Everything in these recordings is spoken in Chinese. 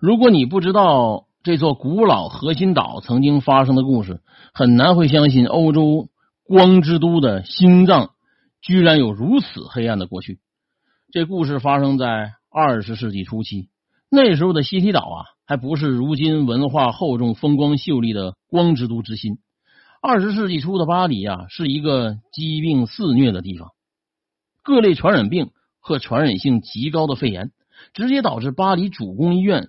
如果你不知道这座古老核心岛曾经发生的故事，很难会相信欧洲光之都的心脏居然有如此黑暗的过去。这故事发生在二十世纪初期，那时候的西提岛啊，还不是如今文化厚重、风光秀丽的光之都之心。二十世纪初的巴黎啊，是一个疾病肆虐的地方，各类传染病和传染性极高的肺炎，直接导致巴黎主攻医院。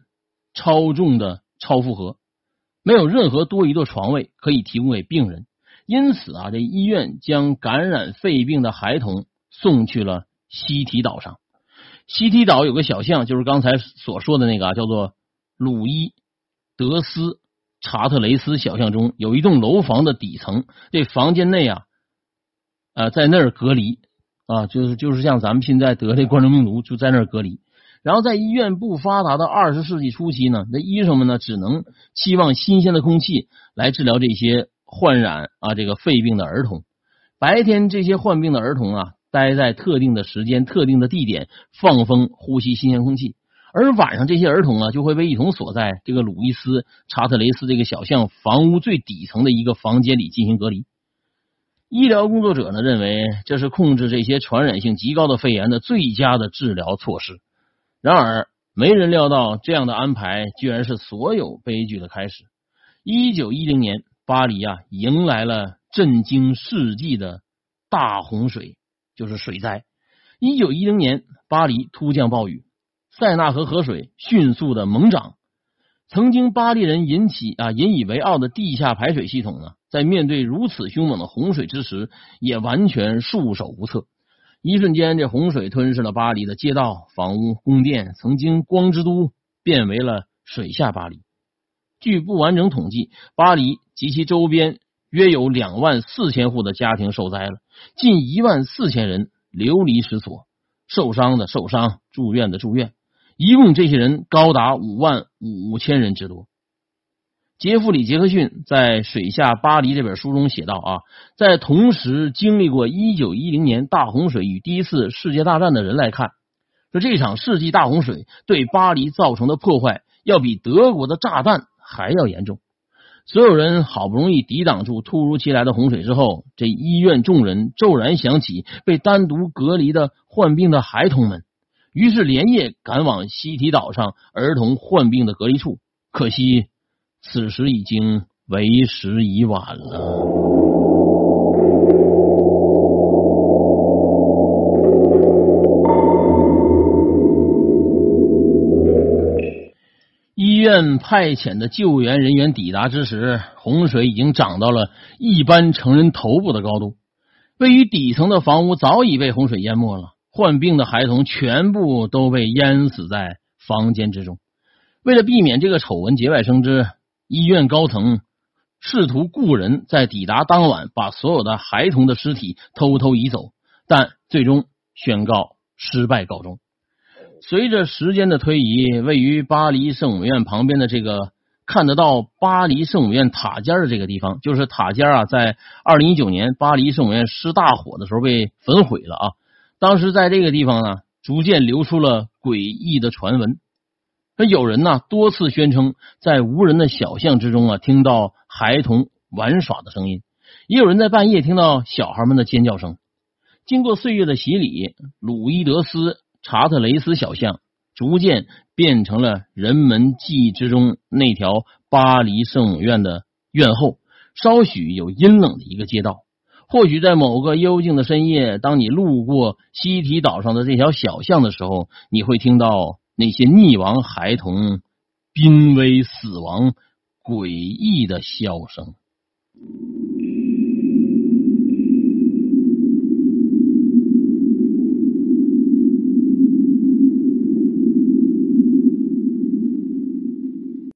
超重的超负荷，没有任何多余的床位可以提供给病人，因此啊，这医院将感染肺病的孩童送去了西提岛上。西提岛有个小巷，就是刚才所说的那个啊叫做鲁伊德斯查特雷斯小巷中，有一栋楼房的底层，这房间内啊，呃，在那儿隔离啊，就是就是像咱们现在得这冠状病毒，就在那儿隔离。然后在医院不发达的二十世纪初期呢，那医生们呢只能期望新鲜的空气来治疗这些患染啊这个肺病的儿童。白天这些患病的儿童啊待在特定的时间、特定的地点放风呼吸新鲜空气，而晚上这些儿童啊就会被一同锁在这个鲁伊斯查特雷斯这个小巷房屋最底层的一个房间里进行隔离。医疗工作者呢认为这是控制这些传染性极高的肺炎的最佳的治疗措施。然而，没人料到这样的安排居然是所有悲剧的开始。一九一零年，巴黎啊迎来了震惊世纪的大洪水，就是水灾。一九一零年，巴黎突降暴雨，塞纳河河水迅速的猛涨。曾经巴黎人引起啊引以为傲的地下排水系统呢，在面对如此凶猛的洪水之时，也完全束手无策。一瞬间，这洪水吞噬了巴黎的街道、房屋、宫殿，曾经光之都变为了水下巴黎。据不完整统计，巴黎及其周边约有两万四千户的家庭受灾了，近一万四千人流离失所，受伤的受伤，住院的住院，一共这些人高达五万五千人之多。杰弗里·杰克逊在《水下巴黎》这本书中写道：“啊，在同时经历过一九一零年大洪水与第一次世界大战的人来看，说这场世纪大洪水对巴黎造成的破坏，要比德国的炸弹还要严重。所有人好不容易抵挡住突如其来的洪水之后，这医院众人骤然想起被单独隔离的患病的孩童们，于是连夜赶往西提岛上儿童患病的隔离处。可惜。”此时已经为时已晚了。医院派遣的救援人员抵达之时，洪水已经涨到了一般成人头部的高度。位于底层的房屋早已被洪水淹没了，患病的孩童全部都被淹死在房间之中。为了避免这个丑闻节外生枝。医院高层试图雇人在抵达当晚把所有的孩童的尸体偷偷移走，但最终宣告失败告终。随着时间的推移，位于巴黎圣母院旁边的这个看得到巴黎圣母院塔尖的这个地方，就是塔尖啊，在二零一九年巴黎圣母院失大火的时候被焚毁了啊。当时在这个地方呢，逐渐流出了诡异的传闻。有人呢多次宣称，在无人的小巷之中啊，听到孩童玩耍的声音；也有人在半夜听到小孩们的尖叫声。经过岁月的洗礼，鲁伊德斯查特雷斯小巷逐渐变成了人们记忆之中那条巴黎圣母院的院后稍许有阴冷的一个街道。或许在某个幽静的深夜，当你路过西提岛上的这条小巷的时候，你会听到。那些溺亡孩童濒危死亡、诡异的笑声。